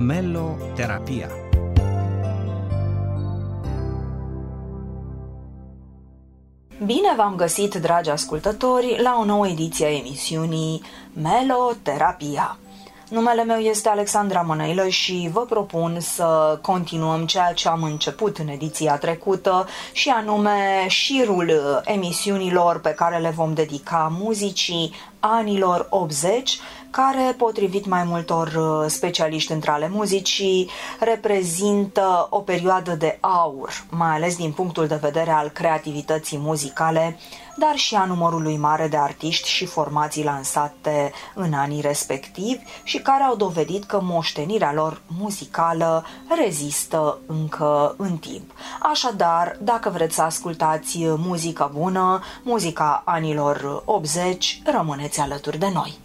Meloterapia Bine v-am găsit, dragi ascultători, la o nouă ediție a emisiunii Meloterapia. Numele meu este Alexandra Mănăilă și vă propun să continuăm ceea ce am început în ediția trecută și anume șirul emisiunilor pe care le vom dedica muzicii anilor 80 care, potrivit mai multor uh, specialiști între ale muzicii, reprezintă o perioadă de aur, mai ales din punctul de vedere al creativității muzicale, dar și a numărului mare de artiști și formații lansate în anii respectivi și care au dovedit că moștenirea lor muzicală rezistă încă în timp. Așadar, dacă vreți să ascultați muzică bună, muzica anilor 80, rămâneți alături de noi.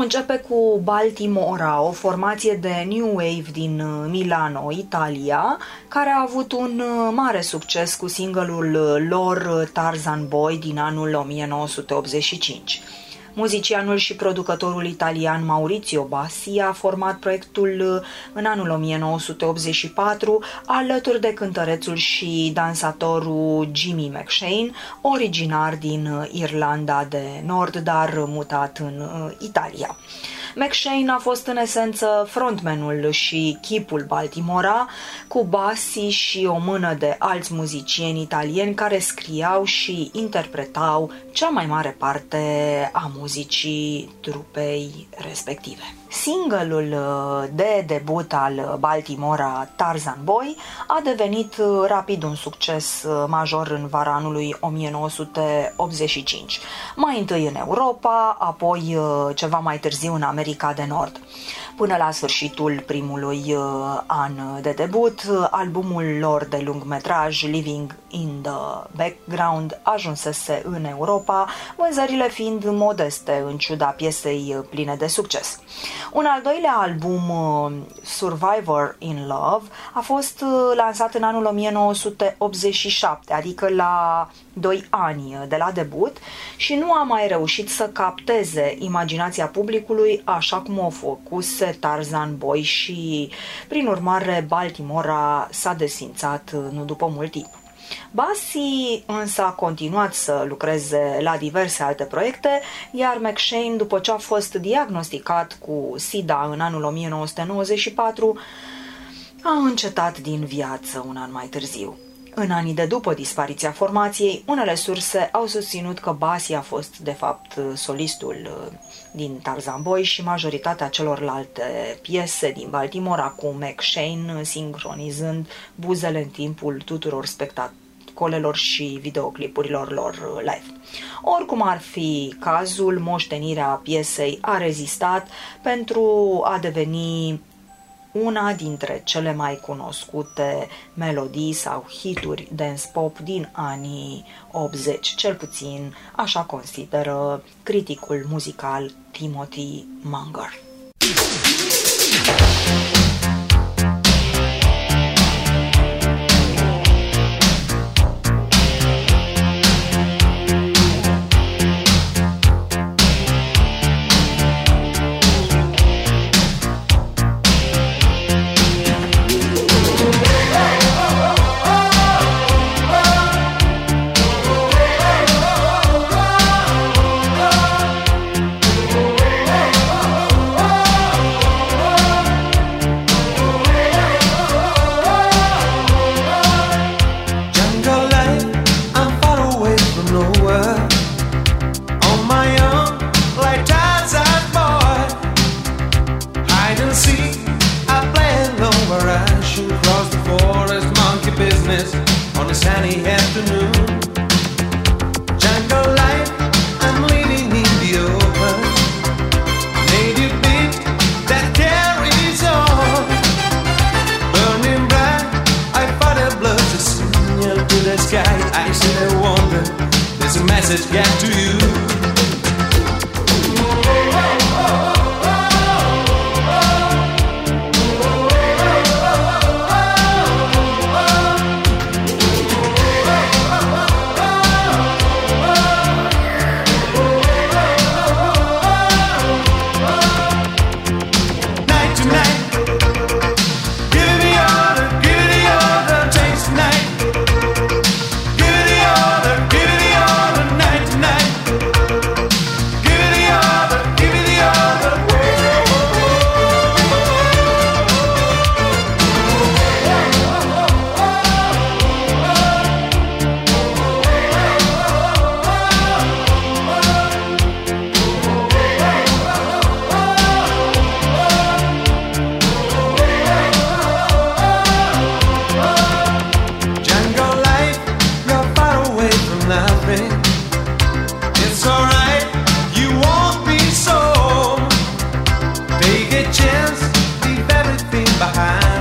Vom începe cu Baltimora, o formație de New Wave din uh, Milano, Italia, care a avut un uh, mare succes cu singurul uh, lor Tarzan Boy din anul 1985. Muzicianul și producătorul italian Maurizio Bassi a format proiectul în anul 1984 alături de cântărețul și dansatorul Jimmy McShane, originar din Irlanda de Nord, dar mutat în Italia. McShane a fost în esență frontmanul și chipul Baltimora, cu Bassi și o mână de alți muzicieni italieni care scriau și interpretau cea mai mare parte a muzicii trupei respective. Singleul uh, de debut al Baltimora Tarzan Boy a devenit uh, rapid un succes uh, major în vara anului 1985. Mai întâi în Europa, apoi ceva mai târziu în America de Nord. Până la sfârșitul primului an de debut, albumul lor de lungmetraj Living in the Background ajunsese în Europa, vânzările fiind modeste în ciuda piesei pline de succes. Un al doilea album, uh, Survivor in Love, a fost uh, lansat în anul 1987, adică la 2 ani de la debut și nu a mai reușit să capteze imaginația publicului așa cum o făcuse Tarzan Boy și, prin urmare, Baltimora s-a desfințat uh, nu după mult timp. Bassi însă a continuat să lucreze la diverse alte proiecte, iar McShane, după ce a fost diagnosticat cu SIDA în anul 1994, a încetat din viață un an mai târziu. În anii de după dispariția formației, unele surse au susținut că Bassi a fost, de fapt, solistul uh, din Tarzan Boy și majoritatea celorlalte piese din Baltimore cu McShane sincronizând buzele în timpul tuturor spectat colelor și videoclipurilor lor live. Oricum ar fi cazul, moștenirea piesei a rezistat pentru a deveni una dintre cele mai cunoscute melodii sau hituri dance pop din anii 80, cel puțin așa consideră criticul muzical Timothy Munger. Take a chance, leave everything behind.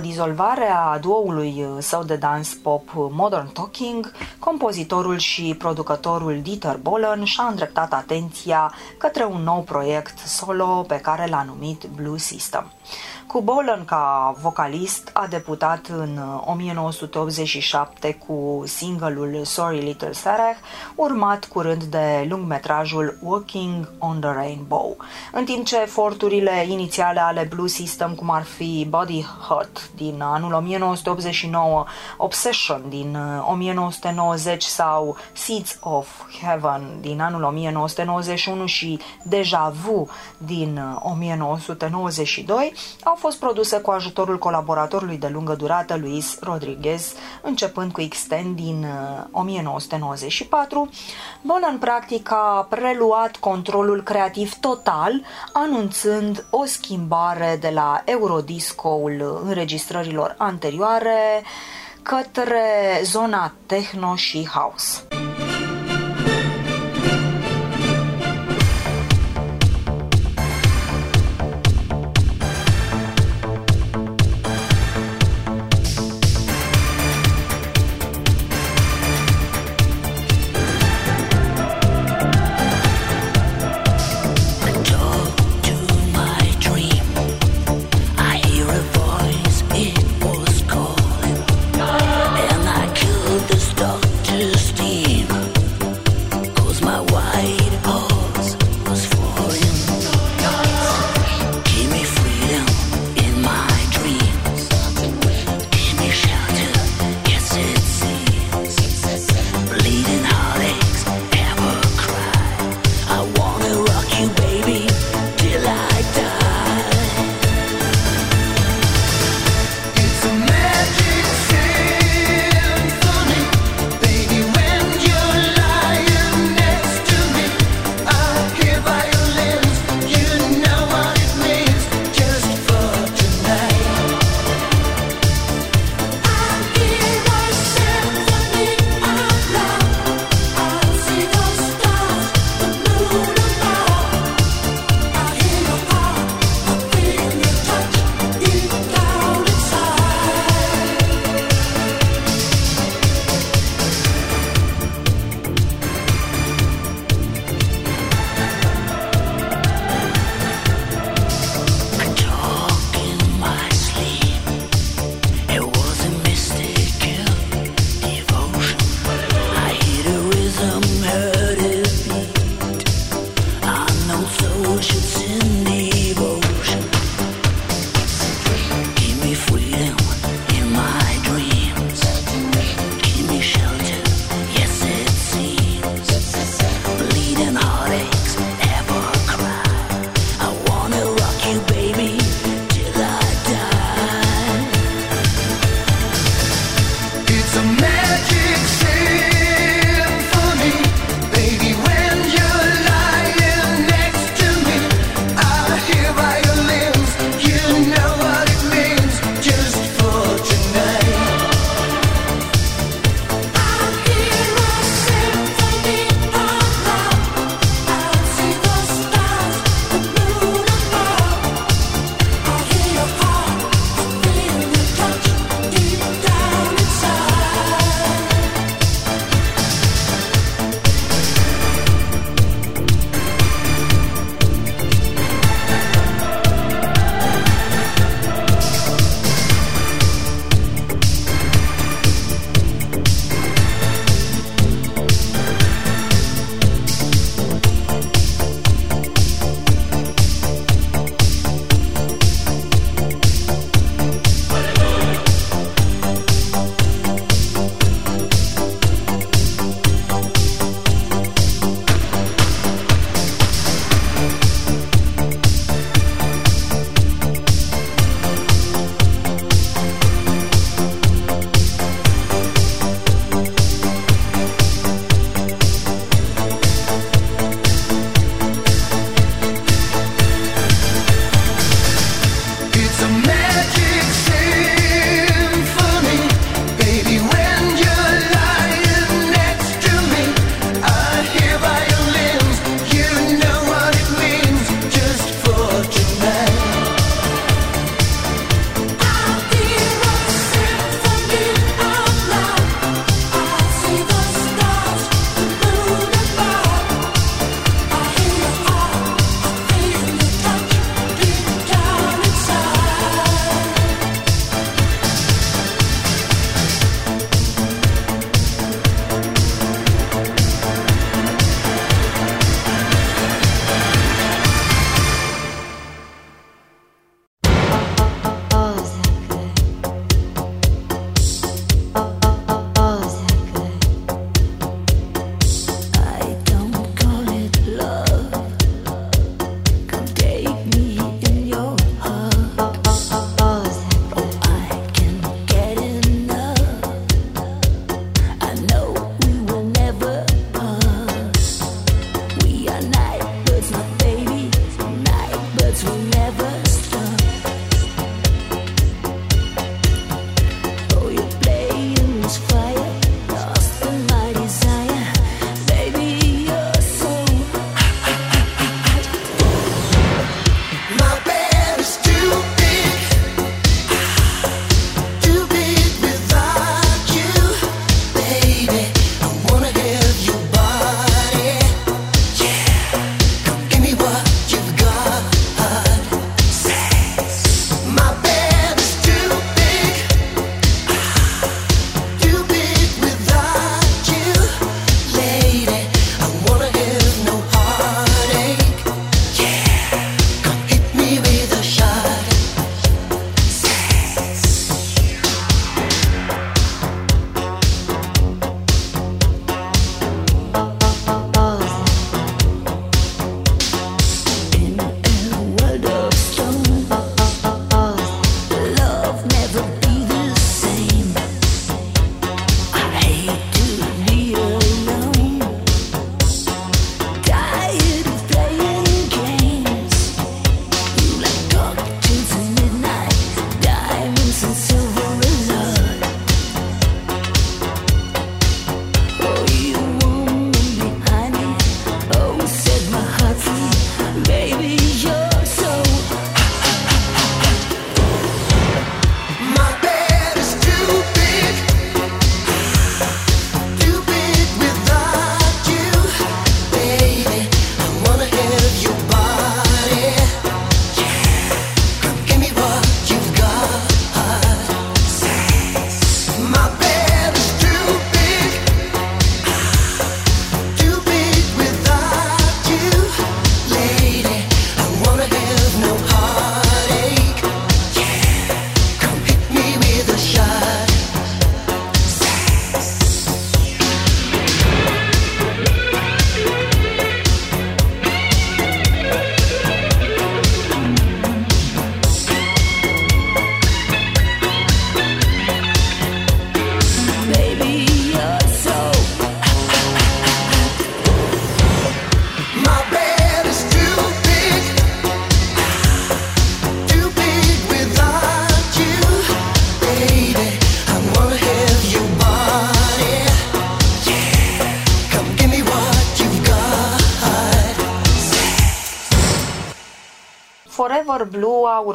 Dizolvarea duoului său de dans pop Modern Talking, compozitorul și producătorul Dieter Bohlen și-a îndreptat atenția către un nou proiect solo pe care l-a numit Blue System. Cu Bolan ca vocalist a debutat în 1987 cu singleul Sorry Little Sarah, urmat curând de lungmetrajul Walking on the Rainbow. În timp ce eforturile inițiale ale Blue System, cum ar fi Body Hurt din anul 1989, Obsession din 1990 sau Seeds of Heaven din anul 1991 și Deja Vu din 1992, au fost produse cu ajutorul colaboratorului de lungă durată Luis Rodriguez, începând cu Extend din 1994. Uh, Bolan practic a preluat controlul creativ total, anunțând o schimbare de la Eurodisco-ul înregistrărilor anterioare către zona techno și house.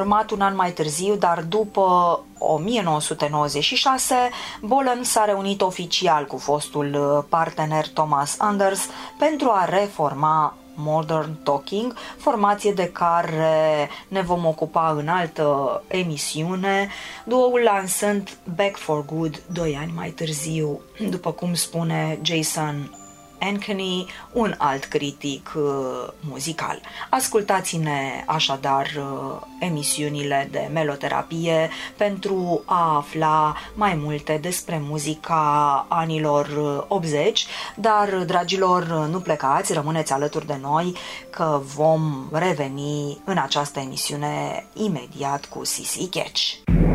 Urmat un an mai târziu, dar după 1996, Bolan s-a reunit oficial cu fostul partener Thomas Anders pentru a reforma Modern Talking, formație de care ne vom ocupa în altă emisiune, duoul lansând Back for Good doi ani mai târziu, după cum spune Jason Ankeny, un alt critic uh, muzical. Ascultați-ne așadar uh, emisiunile de meloterapie pentru a afla mai multe despre muzica anilor 80, uh, dar, dragilor, nu plecați, rămâneți alături de noi că vom reveni în această emisiune imediat cu Sisi Catch.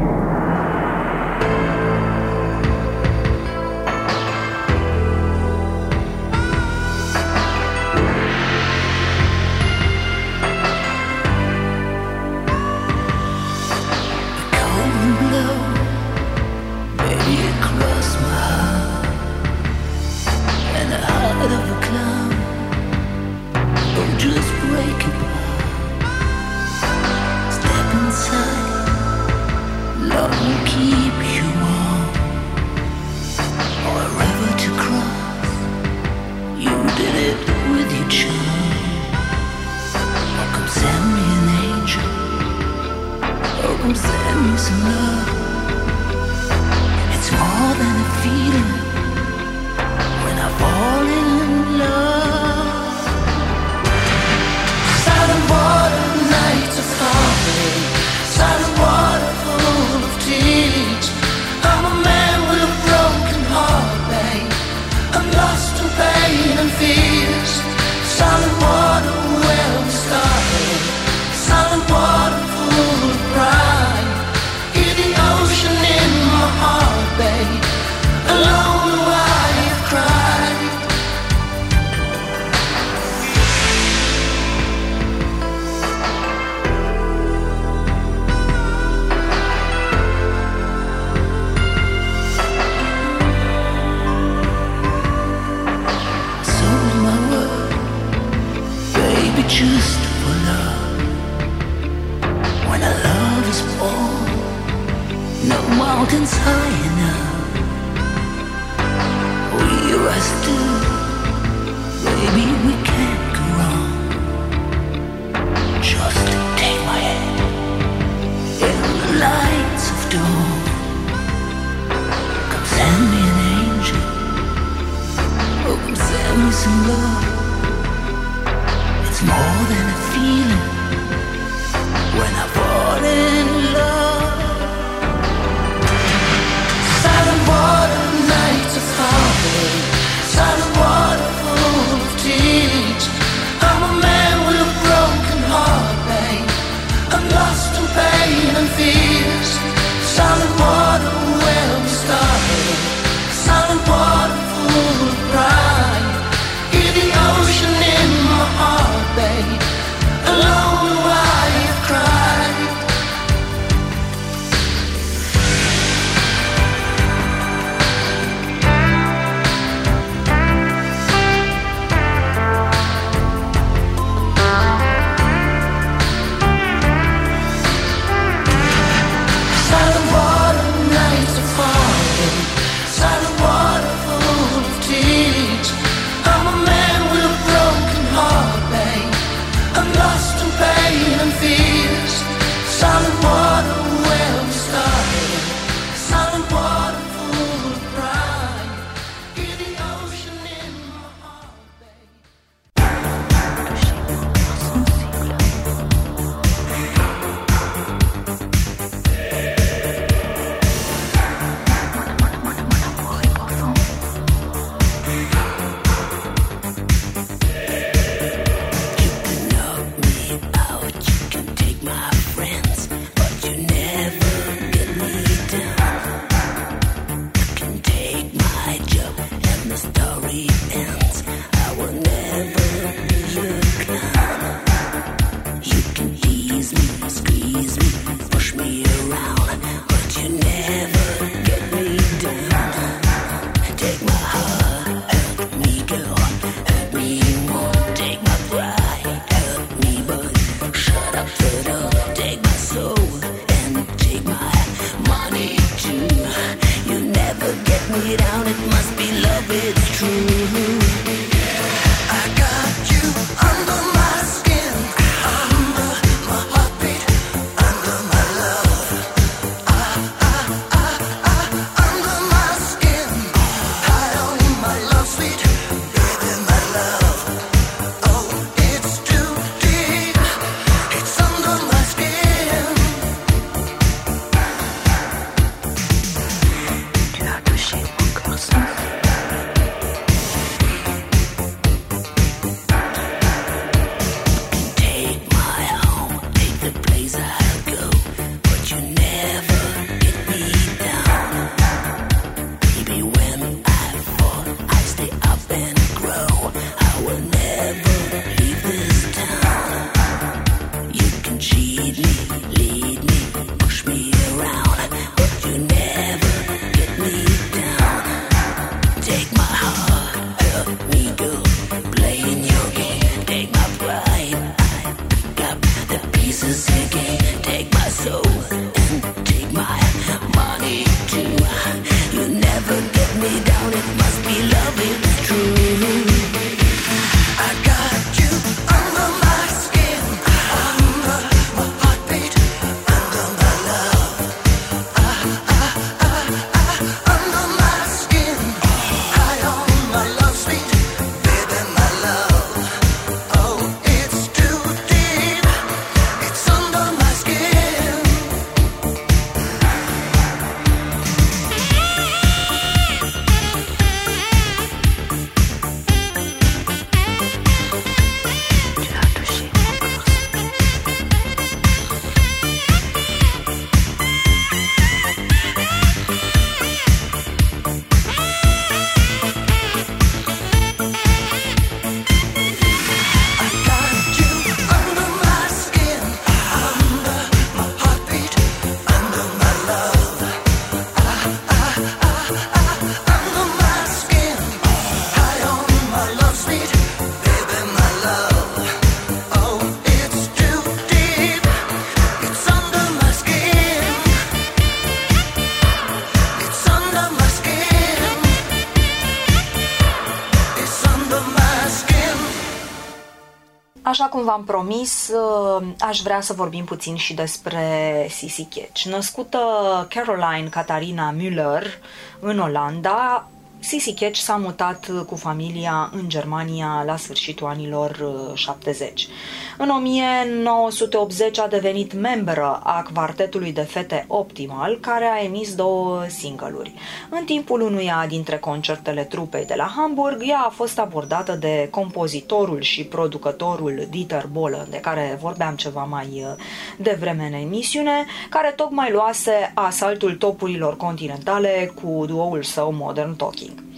mountains high enough We are still Maybe we can't go wrong Just take my hand In the lights of dawn. Come send me an angel Oh, come send me some love. and I will never be your kind. Așa cum v-am promis, uh, aș vrea să vorbim puțin și despre Sissy Catch. Născută Caroline Catarina Müller în Olanda, Sissy Catch s-a mutat cu familia în Germania la sfârșitul anilor 70. Uh, în 1980 a devenit membră a quartetului de fete Optimal, care a emis două single-uri. În timpul unuia dintre concertele trupei de la Hamburg, ea a fost abordată de compozitorul și producătorul Dieter Bohlen, de care vorbeam ceva mai uh, devreme în emisiune, care tocmai luase asaltul topurilor continentale cu duoul său Modern Talking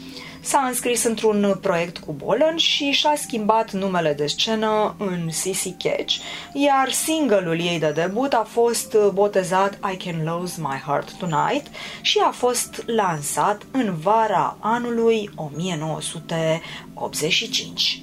s-a înscris într-un proiect cu Bolan și și-a schimbat numele de scenă în Sissy Catch, iar single-ul ei de debut a fost botezat I Can Lose My Heart Tonight și a fost lansat în vara anului 1985.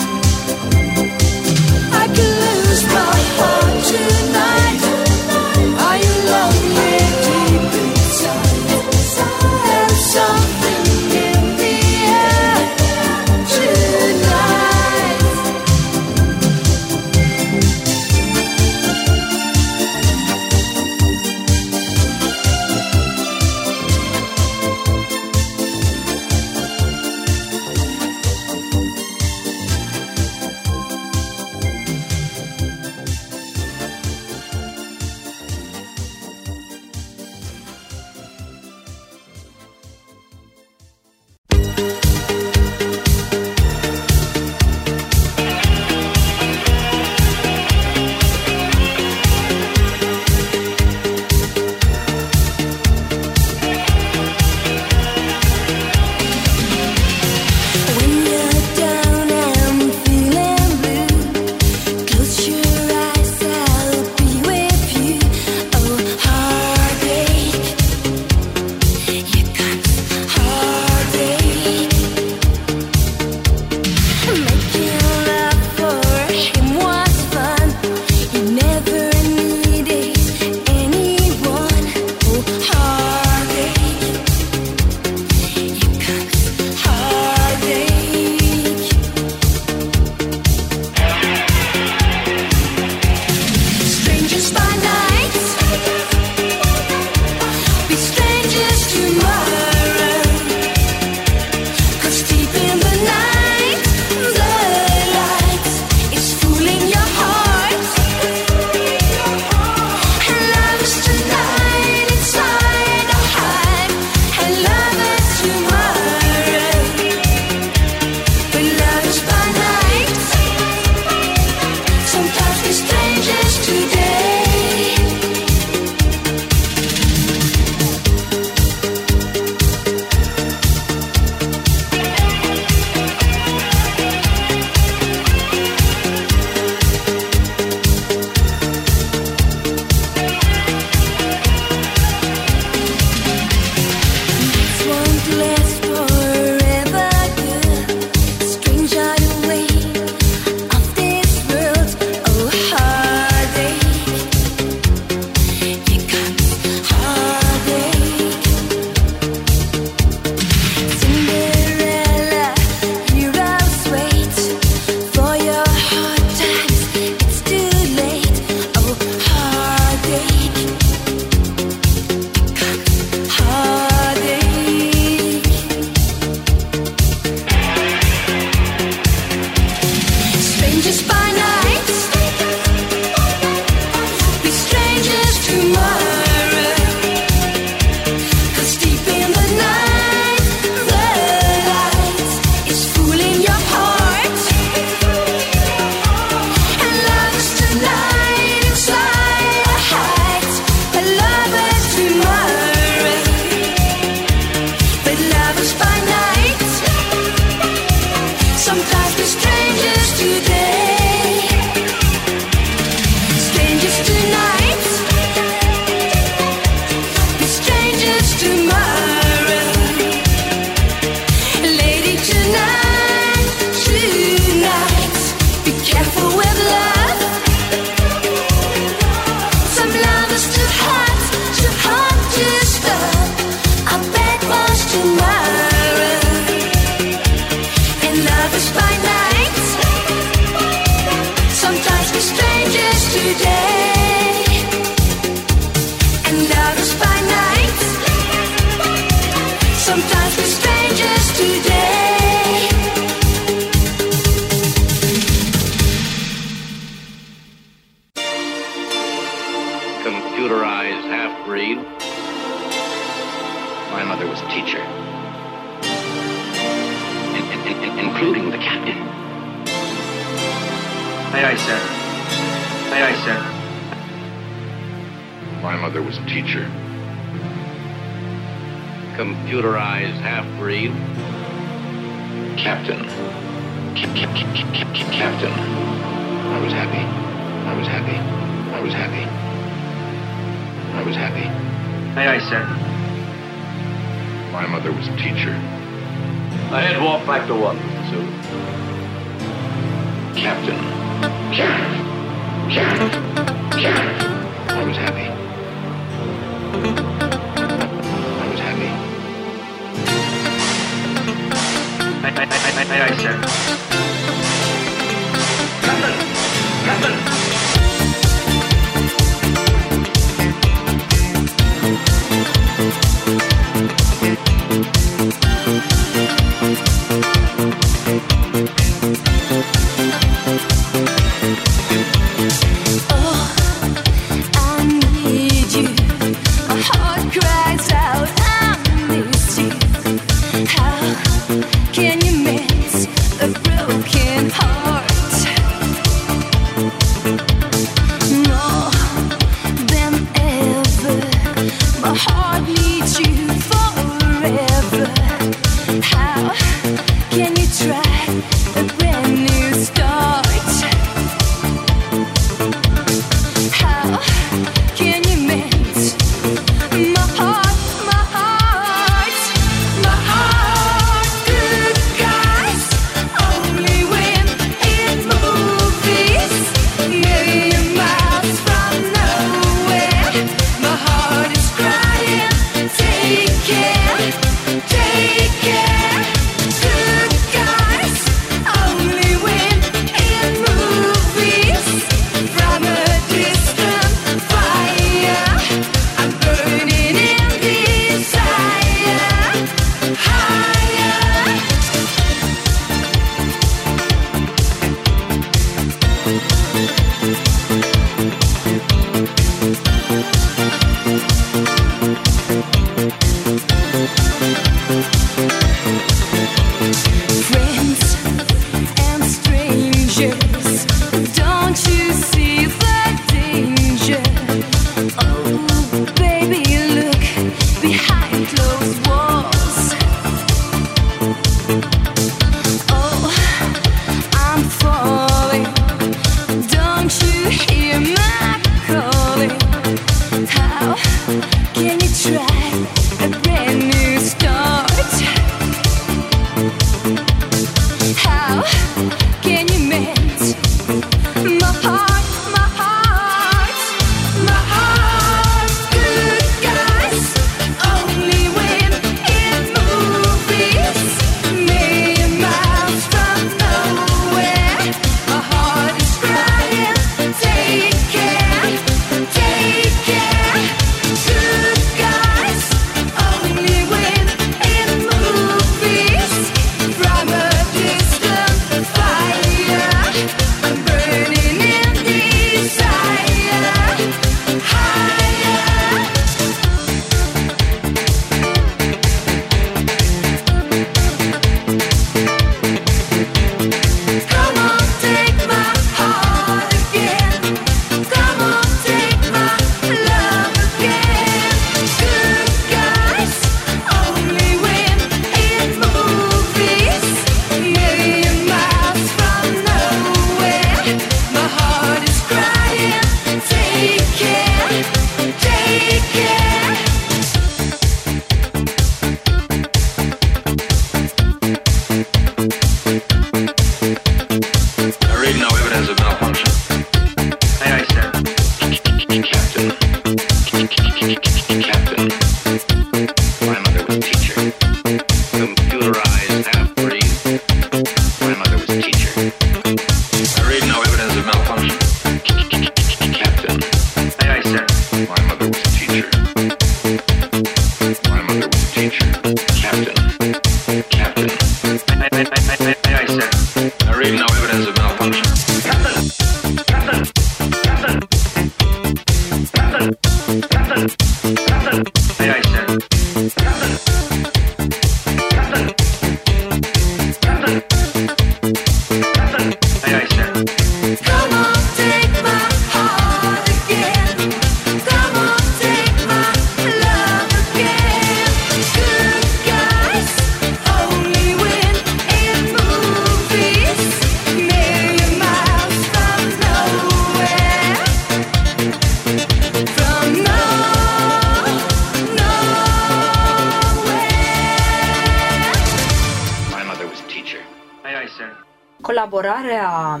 Colaborarea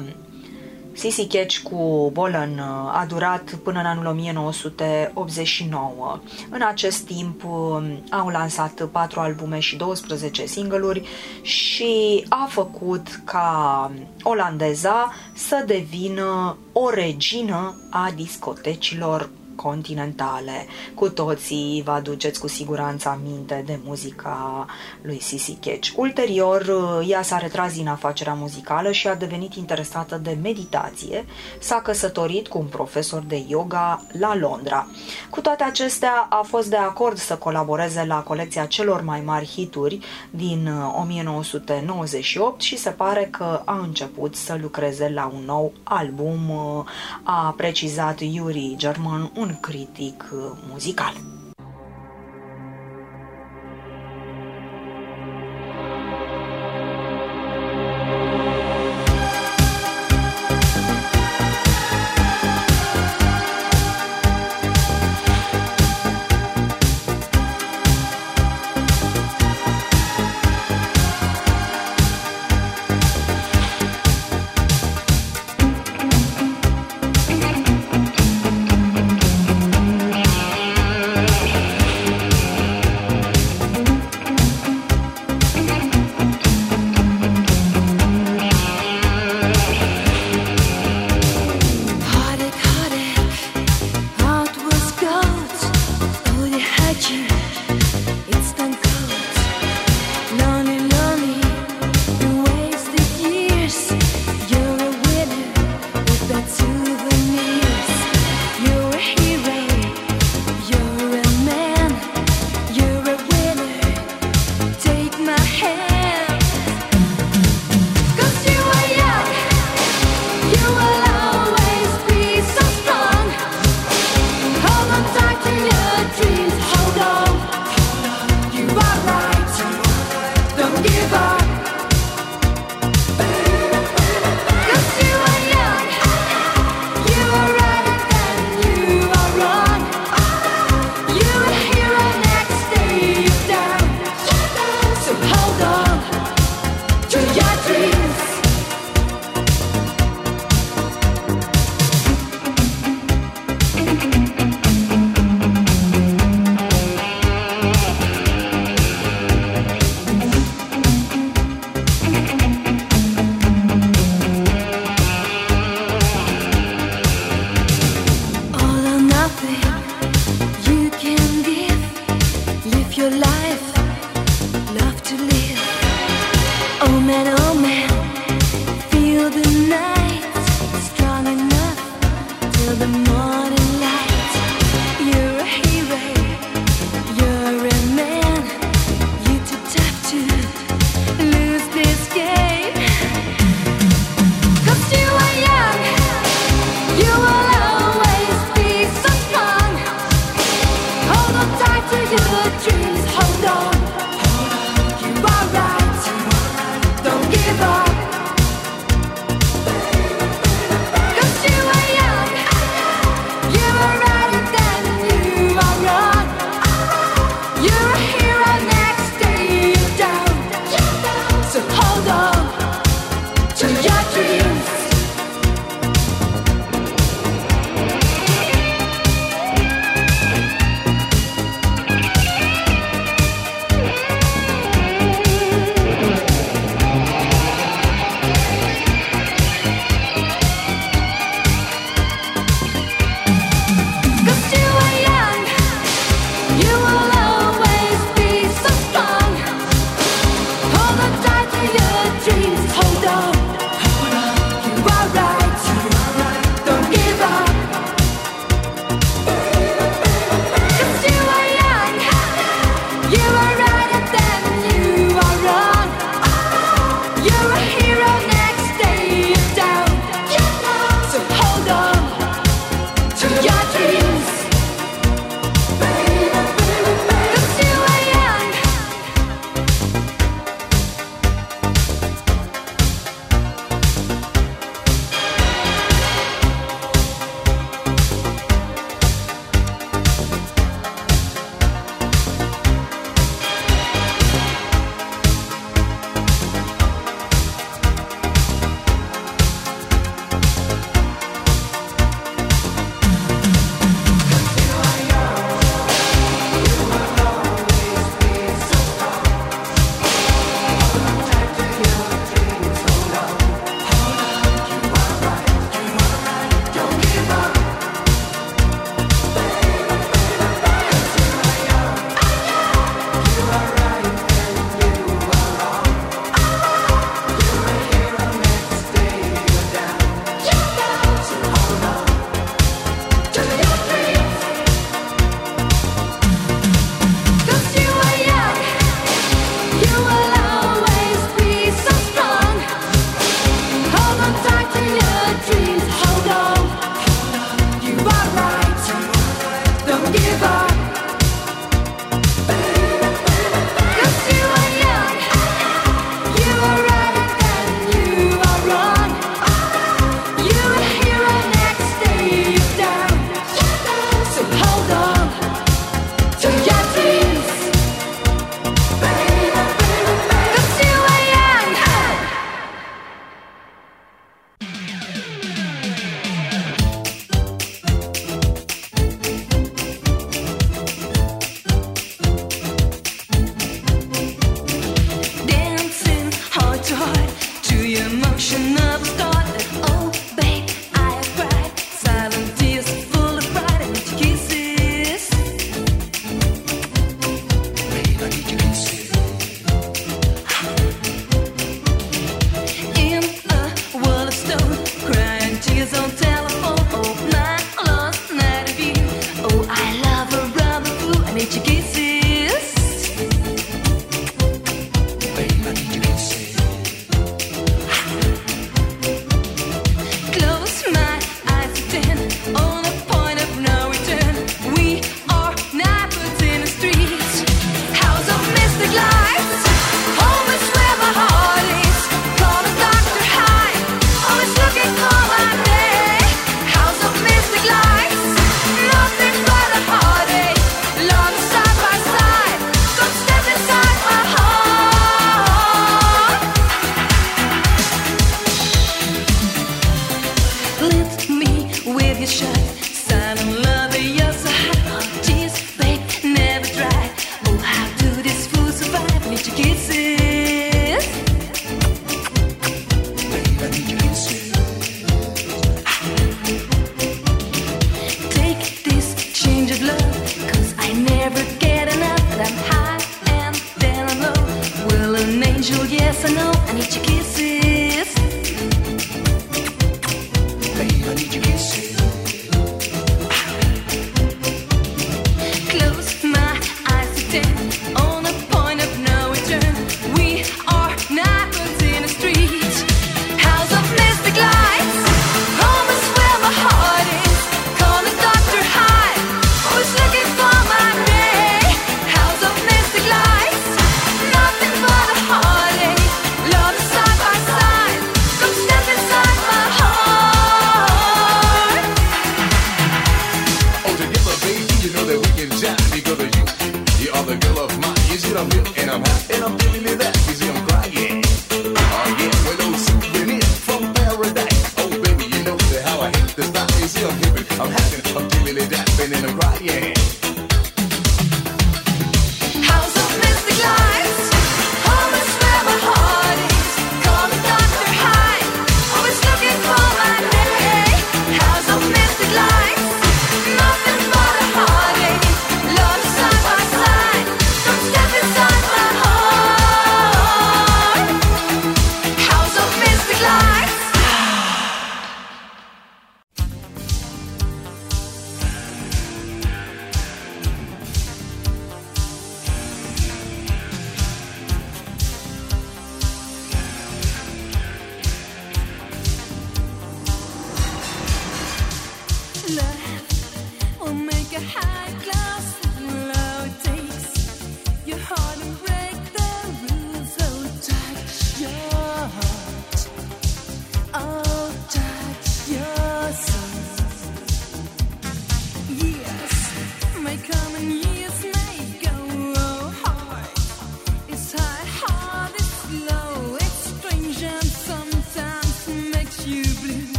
Sissy Catch cu Bolan a durat până în anul 1989. În acest timp au lansat 4 albume și 12 single-uri și a făcut ca olandeza să devină o regină a discotecilor continentale. Cu toții vă aduceți cu siguranță aminte de muzica lui Sissy Catch. Ulterior, ea s-a retras din afacerea muzicală și a devenit interesată de meditație. S-a căsătorit cu un profesor de yoga la Londra. Cu toate acestea, a fost de acord să colaboreze la colecția celor mai mari hituri din 1998 și se pare că a început să lucreze la un nou album, a precizat Yuri German, un critic muzical.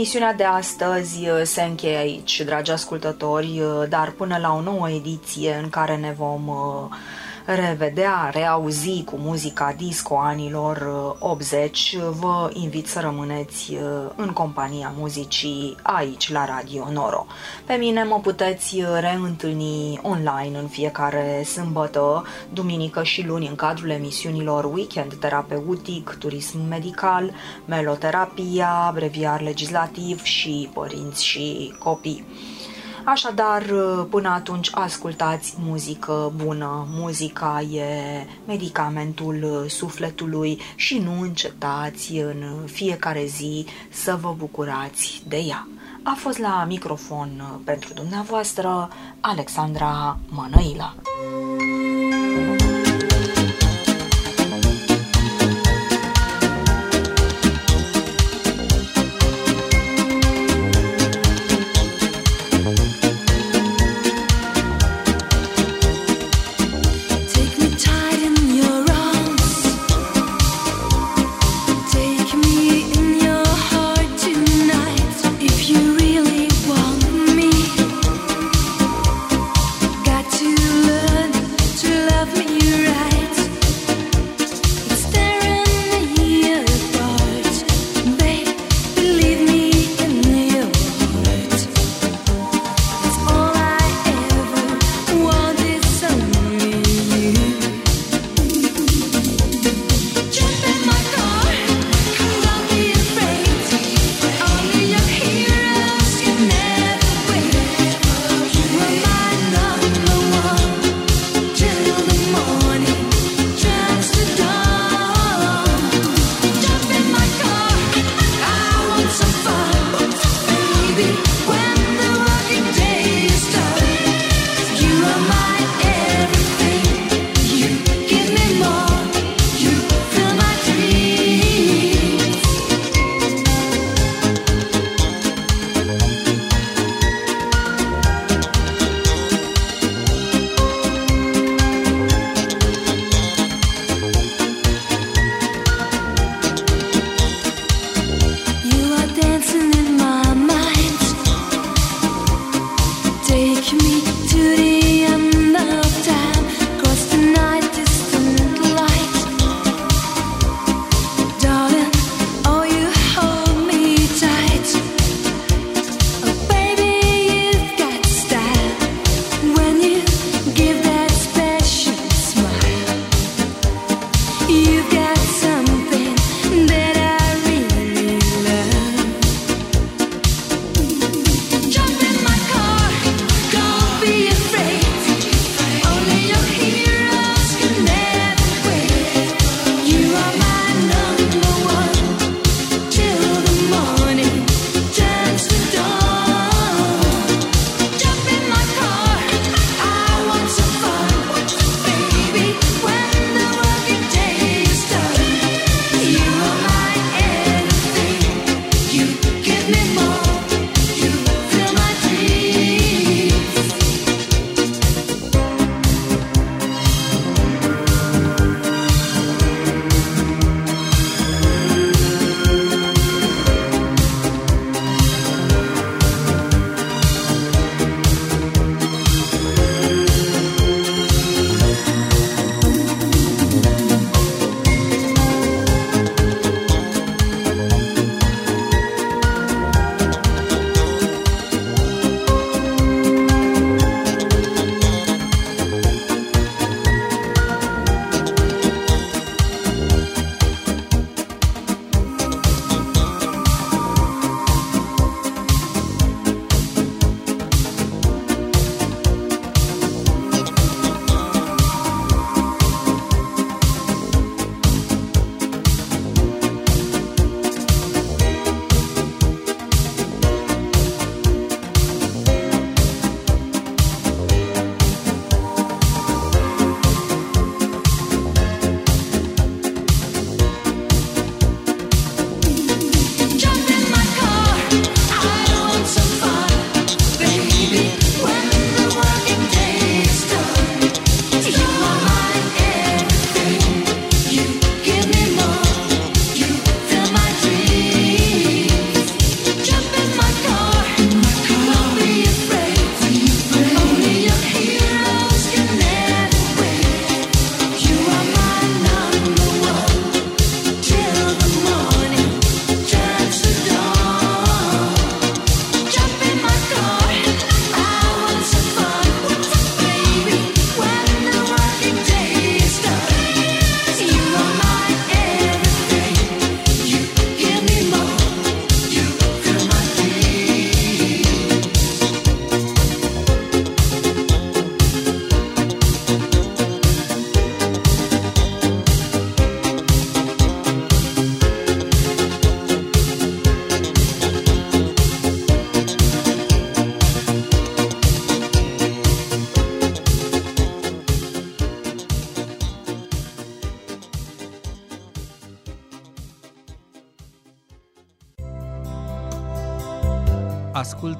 Emisiunea de astăzi uh, se încheie aici, dragi ascultători, uh, dar până la o nouă ediție în care ne vom uh, revedea, reauzi cu muzica disco anilor uh, 80, vă invit să rămâneți uh, în compania muzicii aici la Radio Noro. Pe mine mă puteți uh, reîntâlni online în fiecare sâmbătă, duminică și luni în cadrul emisiunilor Weekend Terapeutic, Turism Medical, Meloterapia, Breviar Legislativ și Părinți și Copii. Așadar, uh, până atunci ascultați muzică bună. Muzica e medicamentul uh, sufletului și nu încetați în fiecare zi să vă bucurați de ea. A fost la microfon uh, pentru dumneavoastră Alexandra Mănăilă. thank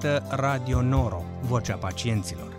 Ascultă Radio Noro, vocea pacienților.